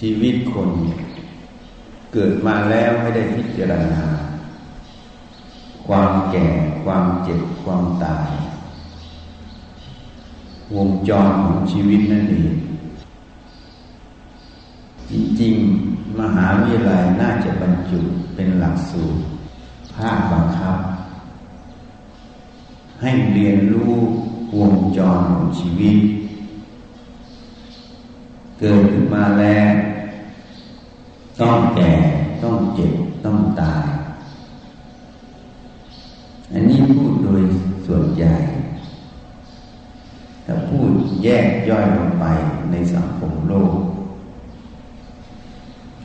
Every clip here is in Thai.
ชีวิตคนเกิดมาแล้วไม่ได้พิจารณา ความแก่ความเจ็บความตาย วงจรของชีวิตนั่นเองจริงๆ มหาวิทยาลัยน่าจะบรรจุเป็นหลักสูตรภาคบังคับ ให้เรียนรู้วงจรของชีวิต เกิดขึ้นมาแล้ว ต้องแก่ต้องเจ็บต้องตาย อันนี้พูดโดยส่วนใหญ่ถ้าพูดแยกย่อยลงไปในสังคมโลก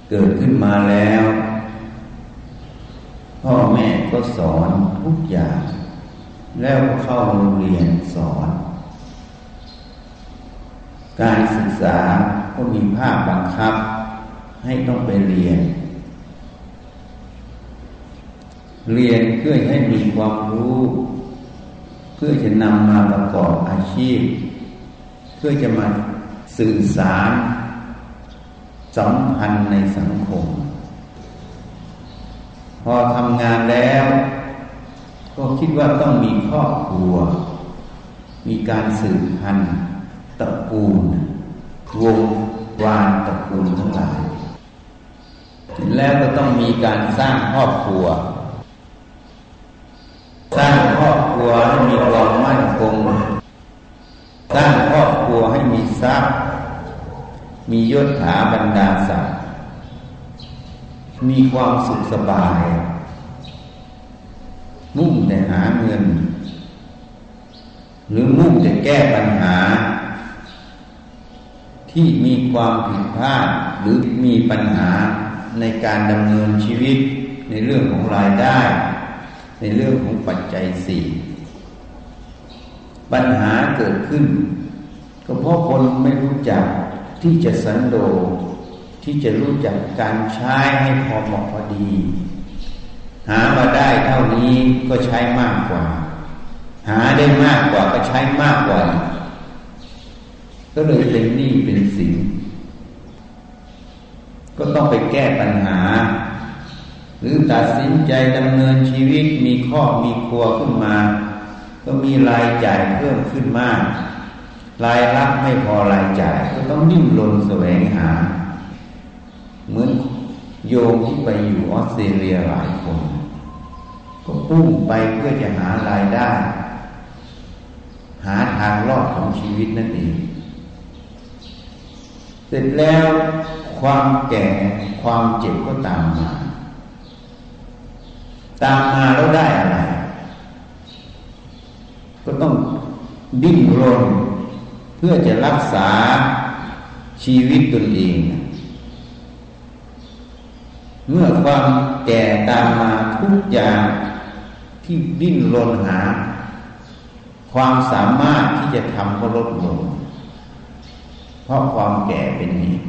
เกิดขึ้นมาแล้ว พ่อแม่ก็สอนทุกอย่าง แล้วเข้าโรงเรียนสอน การศึกษาก็มีภาคบังคับ ให้ต้องไปเรียน เรียนเพื่อให้มีความรู้ เพื่อจะนำมาประกอบอาชีพ เพื่อจะมาสื่อสารสัมพันธ์ในสังคม พอทำงานแล้ว ก็คิดว่าต้องมีครอบครัว มีการสืบพันธุ์ตระกูลวงวานตระกูลทั้งหลาย แล้วก็ต้องมีการสร้างครอบครัว สร้างครอบครัวให้มีความมั่นคง สร้างครอบครัวให้มีทรัพย์ มียศถาบรรดาศักดิ์ มีความสุขสบาย มุ่งแต่หาเงิน หรือมุ่งแต่แก้ปัญหา ที่มีความผิดพลาดหรือมีปัญหา ในการดำเนินชีวิตในเรื่องของรายได้ ในเรื่องของปัจจัยสี่ปัญหาเกิดขึ้น ก็เพราะคนไม่รู้จักที่จะสันโดษที่จะรู้จักการใช้ให้พอเหมาะพอดี หามาได้เท่านี้ก็ใช้มากกว่า หาได้มากกว่าก็ใช้มากกว่า ก็เลยเป็นหนี้เป็นสิน ก็ต้องไปแก้ปัญหา หรือตัดสินใจดำเนินชีวิตมีครอบมีครัวขึ้นมา ก็มีรายจ่ายเพิ่มขึ้นมากรายรับไม่พอรายจ่าย ก็ต้องดิ้นรนแสวงหา เหมือนโยมที่ไปอยู่ออสเตรเลียหลายคน ก็พุ่งไปเพื่อจะหารายได้ หาทางรอดของชีวิตนั่นเองเสร็จแล้ว ความแก่ความเจ็บก็ตามมา ตามมาแล้วได้อะไร ก็ต้องดิ้นรน เพื่อจะรักษาชีวิตตนเอง เมื่อความแก่ตามมาทุกอย่างที่ดิ้นรนหา ความสามารถที่จะทำก็ลดลง เพราะความแก่เป็นเหตุ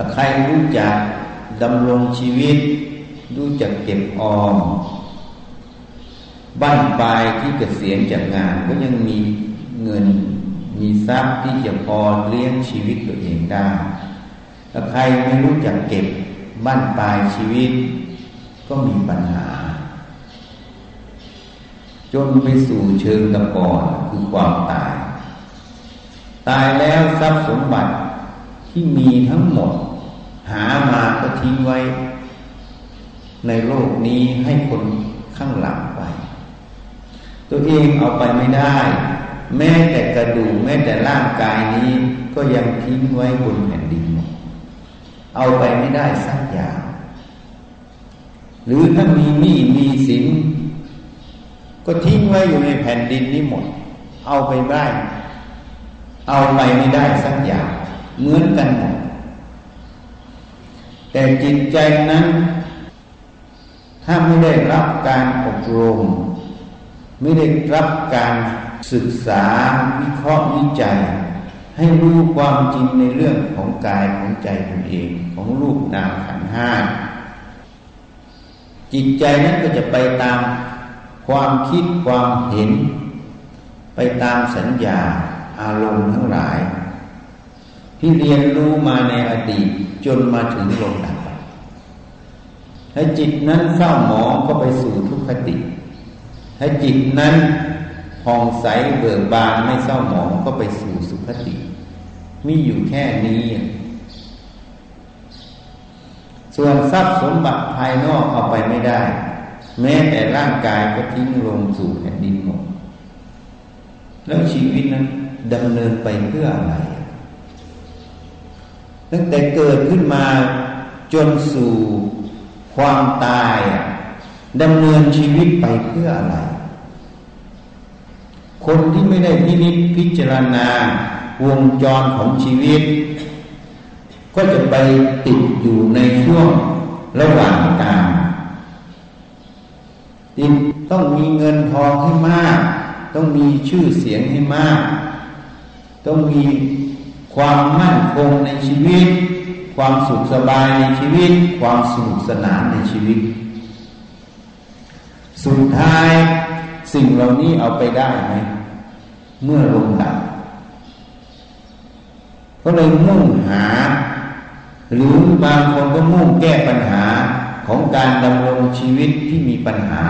ถ้าใครรู้จักดำรงชีวิต รู้จักเก็บออม บ้านปลายที่เกษียณจากงาน ก็ยังมีเงินมีทรัพย์ที่จะพอเลี้ยงชีวิตตัวเองได้ถ้าใครไม่รู้จักเก็บบ้านปลายชีวิต ก็มีปัญหา จนไปสู่เชิงตะกอนคือความตาย ตายแล้วทรัพย์สมบัติที่มีทั้งหมด หามาก็ทิ้งไว้ ในโลกนี้ให้คนข้างหลังไป ตัวเองเอาไปไม่ได้ แม้แต่กระดูกแม้แต่ร่างกายนี้ก็ยังทิ้งไว้บนแผ่นดินหมดเอาไปไม่ได้สักอย่าง หรือถ้ามีหนี้มีสินก็ทิ้งไว้อยู่ในแผ่นดินนี้หมด เอาไปได้ เอาไปไม่ได้สักอย่าง เหมือนกันหมด แต่จิตใจนั้น ถ้าไม่ได้รับการอบรม ไม่ได้รับการศึกษาวิเคราะห์วิจัย ให้รู้ความจริงในเรื่องของกายของใจตนเองของรูปนามขันห้าจิตใจนั้นก็จะไปตามความคิดความเห็น ไปตามสัญญาอารมณ์ทั้งหลาย ที่เรียนรู้มาในอดีตจนมาถึงลมดับถ้าจิตนั้นเศร้าหมองก็ไปสู่ทุกขติ ถ้าจิตนั้นผ่องใสเบิกบานไม่เศร้าหมองก็ไปสู่สุขติ มีอยู่แค่นี้ ส่วนทรัพย์สมบัติภายนอกเอาไปไม่ได้ แม้แต่ร่างกายก็ทิ้งลงสู่แผ่นดินหมด แล้วชีวิตนั้นดำเนินไปเพื่ออะไร ตั้งแต่เกิดขึ้นมาจนสู่ความตายดำเนินชีวิตไปเพื่ออะไร คนที่ไม่ได้พินิจพิจารณาวงจรของชีวิต ก็จะไปติดอยู่ในช่วงระหว่างกลางติดต้องมีเงินทองให้มาก ต้องมีชื่อเสียงให้มาก ต้องมี ความมั่นคงในชีวิต ความสุขสบายในชีวิต ความสนุกสนานในชีวิต สุดท้ายสิ่งเหล่านี้เอาไปได้ไหมเมื่อลงดับก็เลยมุ่งหา หรือบางคนก็มุ่งแก้ปัญหาของการดำรงชีวิตที่มีปัญหา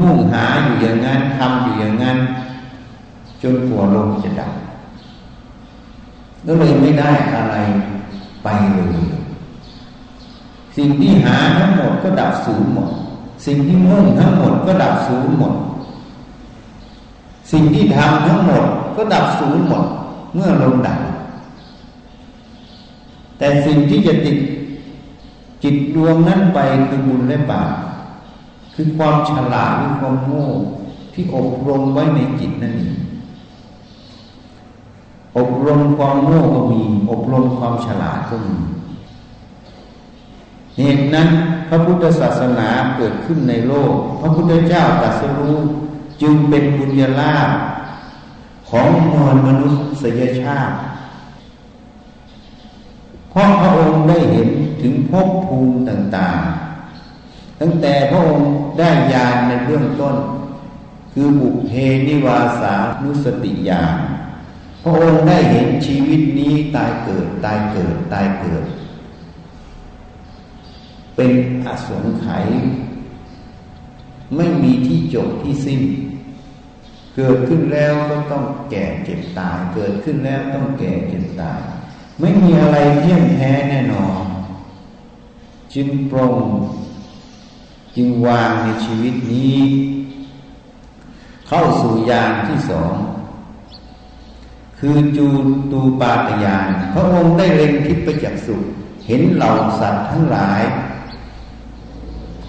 มุ่งหาอยู่อย่างนั้นทำอยู่อย่างนั้น จนหัวลมจะดับ ก็เลยไม่ได้อะไรไปเลยสิ่งที่หาทั้งหมดก็ดับสูญหมด สิ่งที่มุ่งทั้งหมดก็ดับสูญหมด สิ่งที่ทำทั้งหมดก็ดับสูญหมด เมื่อลงดับ แต่สิ่งที่จะติดจิตดวงนั้นไปคือบุญและบาปคือความฉลาดหรือความโง่ที่อบรมไว้ในจิตนั่นเอง อบรมความโง่ก็มี อบรมความฉลาดก็มีเหตุนั้นพระพุทธศาสนาเกิดขึ้นในโลก พระพุทธเจ้าตรัสรู้จึงเป็นบุญญาลาภของมวลมนุษยชาติ เพราะพระองค์ได้เห็นถึงภพภูมิต่างๆ ตั้งแต่พระองค์ได้ญาณในเบื้องต้น คือบุพเพนิวาสานุสติญาณ พระองค์ได้เห็นชีวิตนี้ตายเกิด ตายเกิด ตายเกิด เป็นอสงไขยไม่มีที่จบที่สิ้น เกิดขึ้นแล้วก็ต้องแก่เจ็บตาย เกิดขึ้นแล้วต้องแก่เจ็บตาย ไม่มีอะไรเที่ยงแท้แน่นอน จึงปรงจึงวางในชีวิตนี้ เข้าสู่ยานที่สอง คือจูตูปาตยานพระองค์ได้เล็งทิพจักสุเห็นเหล่าสัตว์ทั้งหลาย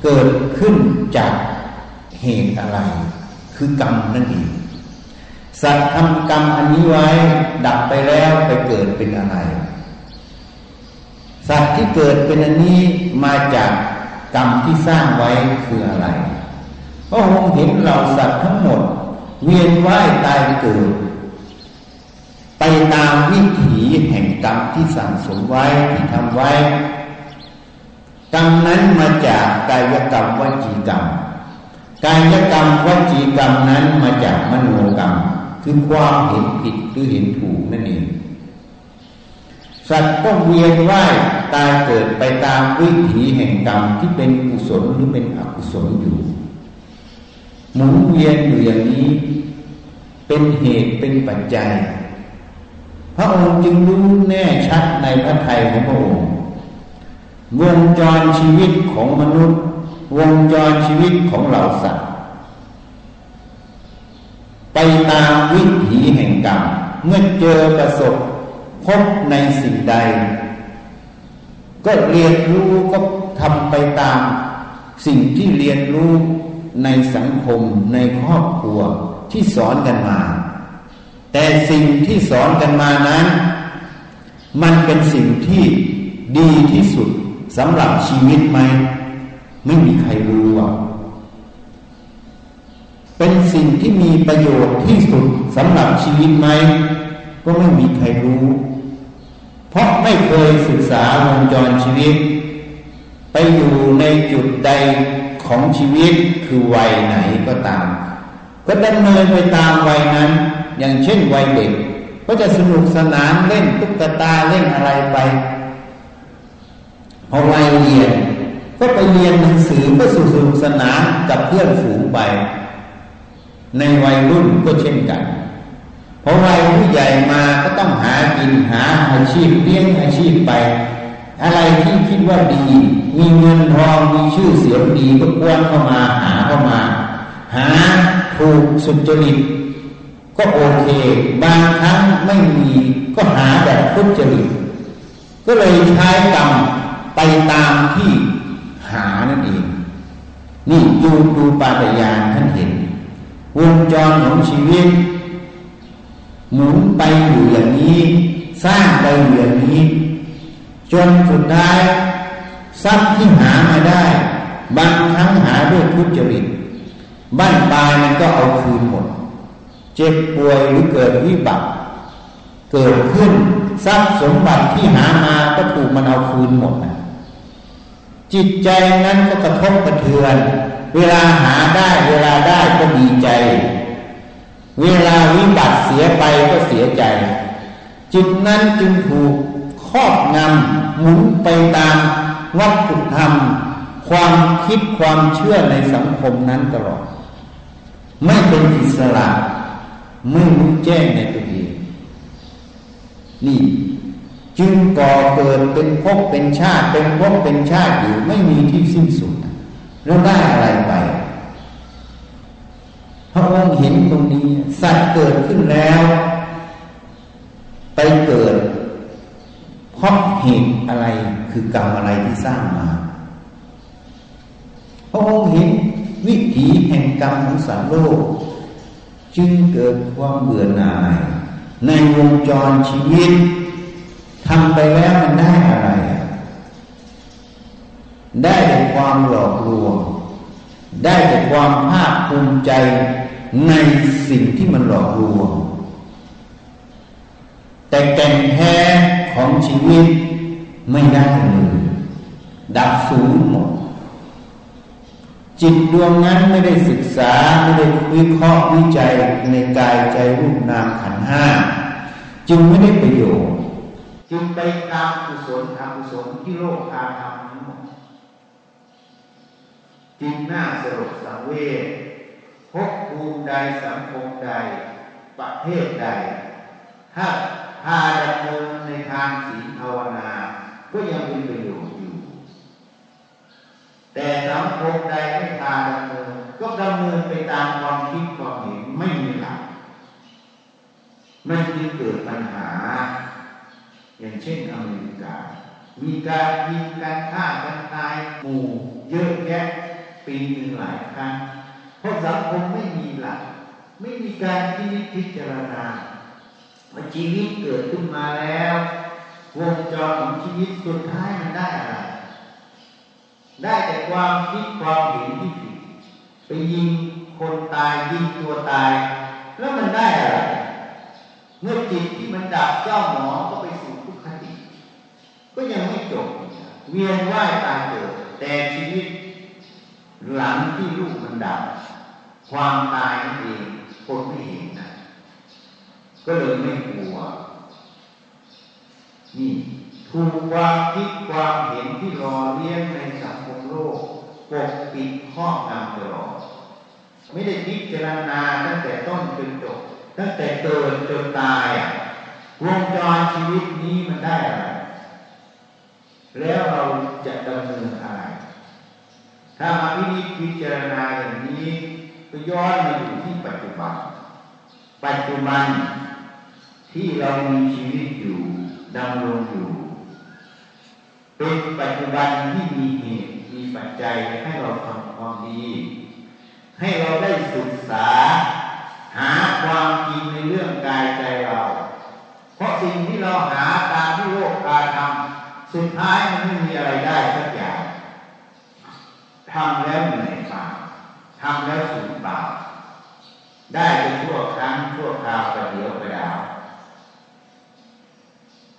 เกิดขึ้นจากเหตุอะไร คือกรรมนั่นเองสัตว์ทำกรรมอันนี้ไว้ดับไปแล้วไปเกิดเป็นอะไร สัตว์ที่เกิดเป็นอันนี้มาจากกรรมที่สร้างไว้คืออะไรพระองค์เห็นเหล่าสัตว์ทั้งหมด เวียนว่ายตายเกิด ตามวิถีแห่งกรรมที่สั่งสมไว้ที่ทำไว้กรรมนั้นมาจากกายกรรมวจีกรรมกายกรรมวจีกรรมนั้นมาจากมโนกรรม คือความเห็นผิดหรือเห็นถูกนั่นเองสัตว์ก็เวียนว่ายตายเกิดไปตามวิถีแห่งกรรมที่เป็นกุศลหรือเป็นอกุศลอยู่หมุนเวียนอยู่อย่างนี้ เป็นเหตุเป็นปัจจัย พระองค์จึงรู้แน่ชัดในพระทัยของพระองค์ วงจรชีวิตของมนุษย์ วงจรชีวิตของเหล่าสัตว์ ไปตามวิถีแห่งกรรม เมื่อเจอประสบพบในสิ่งใด ก็เรียนรู้ก็ทำไปตามสิ่งที่เรียนรู้ในสังคมในครอบครัวที่สอนกันมา แต่สิ่งที่สอนกันมานั้น มันเป็นสิ่งที่ดีที่สุดสำหรับชีวิตไหม ไม่มีใครรู้อะเป็นสิ่งที่มีประโยชน์ที่สุดสำหรับชีวิตไหม ก็ไม่มีใครรู้ เพราะไม่เคยศึกษาวงจรชีวิต ไปอยู่ในจุดใดของชีวิตคือวัยไหนก็ตาม ก็ดำเนินไปตามวัยนั้น อย่างเช่นวัยเด็ก ก็จะสนุกสนานเล่นตุ๊กตาเล่นอะไรไปพอวัยเรียน ก็ไปเรียนหนังสือก็สนุกสนานกับเพื่อนฝูงไป ในวัยรุ่นก็เช่นกันพอวัยผู้ใหญ่มาก็ต้องหากินหาอาชีพเลี้ยงอาชีพไป อะไรที่คิดว่าดี มีเงินทองมีชื่อเสียงดีก็กวนเข้ามาหาเข้ามา หาถูกสุจริต ก็โอเค บางครั้งไม่มีก็หาแบบทุจริตก็เลยใช้กรรมไปตามที่หานั่นเอง นี่ดูดูปาตยานท่านเห็นวงจรของชีวิต หมุนไปอยู่อย่างนี้ สร้างไปอยู่อย่างนี้ จนสุดท้ายทรัพย์ที่หามาได้ บางครั้งหาด้วยทุจริตบ้านปลายมันก็เอาคืนหมด เจ็บป่วยหรือเกิดวิบัติ เกิดขึ้นทรัพย์สมบัติที่หามาก็ถูกมันเอาคืนหมดนะจิตใจนั้นก็กระทบกระเทือน เวลาหาได้เวลาได้ก็ดีใจ เวลาวิบัติเสียไปก็เสียใจ จิตนั้นจึงถูกครอบงำหมุนไปตามวัตถุธรรม ความคิดความเชื่อในสังคมนั้นตลอด ไม่เป็นอิสระ ไม่รู้แจ้งในตัวเองนี่จึงก่อเกิดเป็นภพเป็นชาติ เป็นภพเป็นชาติอยู่ไม่มีที่สิ้นสุดแล้วได้อะไรไปพระองค์เห็นตรงนี้ สัตว์เกิดขึ้นแล้ว ไปเกิดเพราะเหตุอะไรคือกรรมอะไรที่สร้างมาพระองค์เห็นวิถีแห่งกรรมของสัตว์โลก จึงเกิดความเบื่อหน่าย ในวงจรชีวิตทำไปแล้วมันได้อะไร ได้แต่ความหลอกลวง ได้แต่ความภาคภูมิใจในสิ่งที่มันหลอกลวง แต่แก่นแท้ของชีวิตไม่ได้เลยดับสูญหมด จิตดวงนั้นไม่ได้ศึกษาไม่ได้วิเคราะห์วิจัยในกายใจรูปนามขันห้าจึงไม่ได้ประโยชน์ จึงไปตามกุศลอกุศลที่โลกอาทำทั้งหมดจึงน่าสลดสังเวชพบภูมิใดสังคมใด ประเทศใด ถ้าพาดำเนินในทางศีลภาวนา ก็ยังมีประโยชน์ แต่สังคมใดไม่พาดำเนินก็ดำเนินไปตามความคิดความเห็นไม่มีหลักมันจึงเกิดปัญหา อย่างเช่นอเมริกา มีการยิงการฆ่ากันตายหมู่เยอะแยะปีหนึ่งหลายครั้งเพราะสังคมไม่มีหลัก ไม่มีการที่พิจารณาว่าชีวิตเกิดขึ้นมาแล้ววงจรของชีวิตสุดท้ายมันได้อะไร ได้แต่ความคิดความเห็นที่ผิดไปยิงคนตายยิงตัวตาย แล้วมันได้อะไรเมื่อจิตที่มันดับเจ้าหมอก็ไปสู่ทุก็ยังไม่จบ เวียนว่ายตายเกิด แต่ชีวิต หลังที่ลูกมันดับ ความตายนั่นเองคนไม่เห็นนะก็เลยไม่กลัว นี่ถูกความคิดความเห็นที่รอเลี้ยงในสัง ลกปกปิดข้องำตลอดไม่ได้พิจารณาตั้งแต่ต้นจนจบตั้งแต่เกิดจนตาย วงจรชีวิตนี้มันได้อะไร แล้วเราจะดำเนินอะไร ถ้ามาพินิจพิจารณาอย่างนี้ก็ย้อนมาอยู่ที่ปัจจุบัน ปัจจุบันที่เรามีชีวิตอยู่ดำรงอยู่ เป็นปัจจุบันที่มีเหตุ ปัจจัยให้เราทำความดี ให้เราได้ศึกษา หาความจริงในเรื่องกายใจเรา เพราะสิ่งที่เราหาตามที่โลกกาทำสุดท้ายมันไม่มีอะไรได้สักอย่างทำแล้วเหนื่อยเปล่าทำแล้วสูญเปล่า ได้เป็นชั่วครั้งชั่วคราวประเดียวประดาว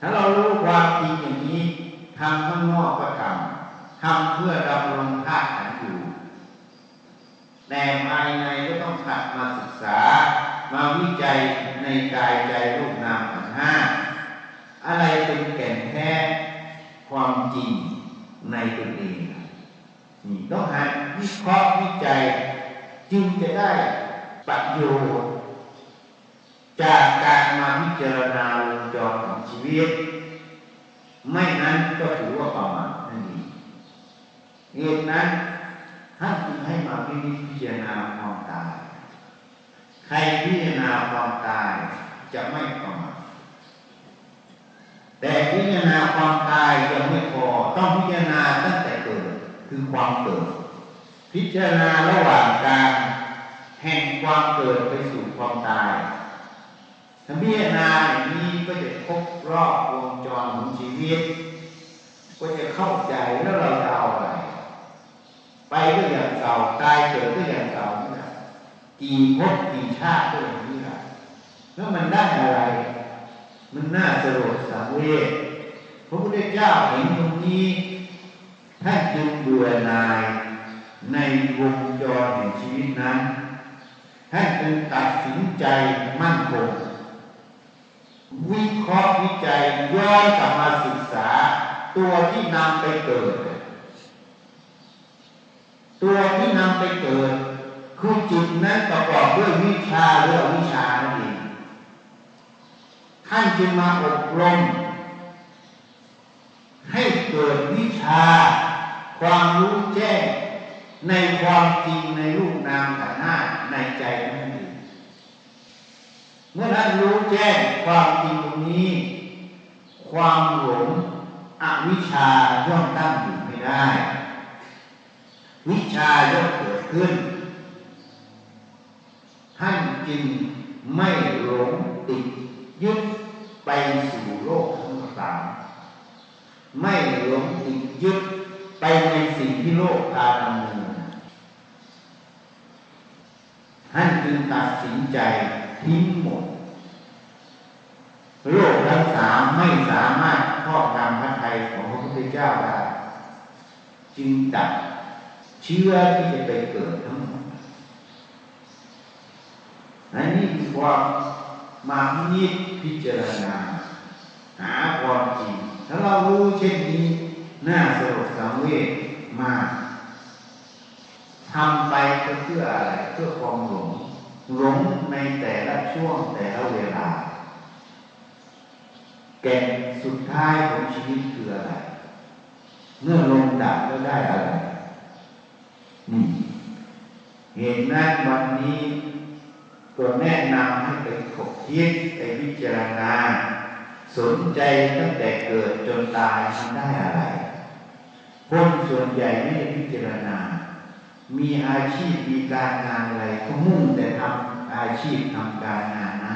ถ้าเรารู้ความจริงอย่างนี้ทำข้างนอกก็ ทำเพื่อดำรงธาตุขันอยู่ แต่ภายในก็ต้องขัดมาศึกษา มาวิจัยในกายใจรูปนามขันห้า อะไรเป็นแก่นแท้ความจริงในตนเองนี่ต้องหัดวิเคราะห์วิจัย จึงจะได้ประโยชน์จากการมาพิจารณาวงจรของชีวิต ไม่นั้นก็ถือว่าประมาท เงเหตุนั้นท่านจึงให้มาพิจารณาความตาย ใครพิจารณาความตายจะไม่ประมาทแต่พิจารณาความตายยังไม่พอต้องพิจารณาตั้งแต่เกิดคือความเกิด พิจารณาระหว่างการแห่งความเกิดไปสู่ความตายถ้าพิจารณาอย่างนี้ก็จะครบรอบวงจรของชีวิต ก็จะเข้าใจแล้วเราจะเอาอะไร ไปก็อย่างเก่า ตายเกิดก็อย่างเก่านี่แหละกี่ภพกี่ชาติก็อย่างนี้แหละแล้วมันได้อะไร มันน่าสลดสังเวชพระพุทธเจ้าเห็นตรงนี้ท่านจึงเบื่อหน่ายในวงจรแห่งชีวิตนั้นท่านจึงตัดสินใจมั่นคงวิเคราะห์วิจัยย้อนกลับมาศึกษา ตัวที่นำไปเกิด ตัวที่นำไปเกิดคือจิตนั้นประกอบด้วยวิชาหรือวิชานั่นเองท่านจึงมาอบรม ให้เกิดวิชา ความรู้แจ้งในความจริงในรูปนามขันธ์ห้าในใจนั่นเองเมื่อท่านรู้แจ้งความจริงตรงนี้ ความหลงอวิชาย่อมตั้งอยู่ไม่ได้ วิชาย่อมเกิดขึ้น ท่านจึงไม่หลงติดยึดไปสู่โลกทั้งสามไม่หลงติดยึดไปในสิ่งที่โลกพาดำเนินท่านจึงตัดสินใจทิ้งหมด โลกทั้งสามไม่สามารถครอบงำพระทัยของพระพุทธเจ้าได้จึงตัด เชื้อที่จะไปเกิดทั้งหมดอันนี้คือความมาพิจพิจารณา หาความจริงถ้าเรารู้เช่นนี้น่าสลดสังเวชมากทำไปก็เพื่ออะไรเพื่อความหลงหลงในแต่ละช่วงแต่ละเวลา แก่นสุดท้ายของชีวิตคืออะไร เมื่อลงดับแล้วได้อะไร เหตุนั้นวันนี้ก็แนะนำให้ไปขบคิดไปพิจารณา สนใจตั้งแต่เกิดจนตายทำได้อะไร คนส่วนใหญ่ไม่ได้พิจารณา มีอาชีพมีการงานอะไรก็มุ่งแต่ทำอาชีพทำการงานนะ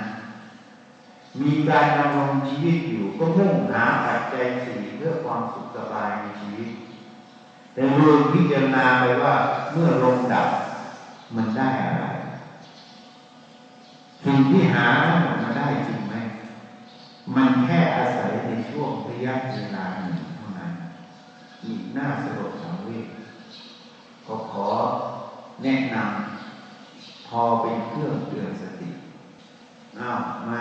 มีการดำรงชีวิตอยู่ก็มุ่งหาปัจจัยสี่เพื่อความสุขสบายในชีวิต แต่ลืมพิจารณาไปว่าเมื่อลงดับมันได้อะไรสิ่งที่หาทั้งหมดมาได้จริงไหม มันแค่อาศัยในช่วงระยะเวลาหนึ่งเท่านั้นอีกหน้าสลดสังเวชก็ขอแนะนำพอเป็นเครื่องเตือนสติอ้าวมา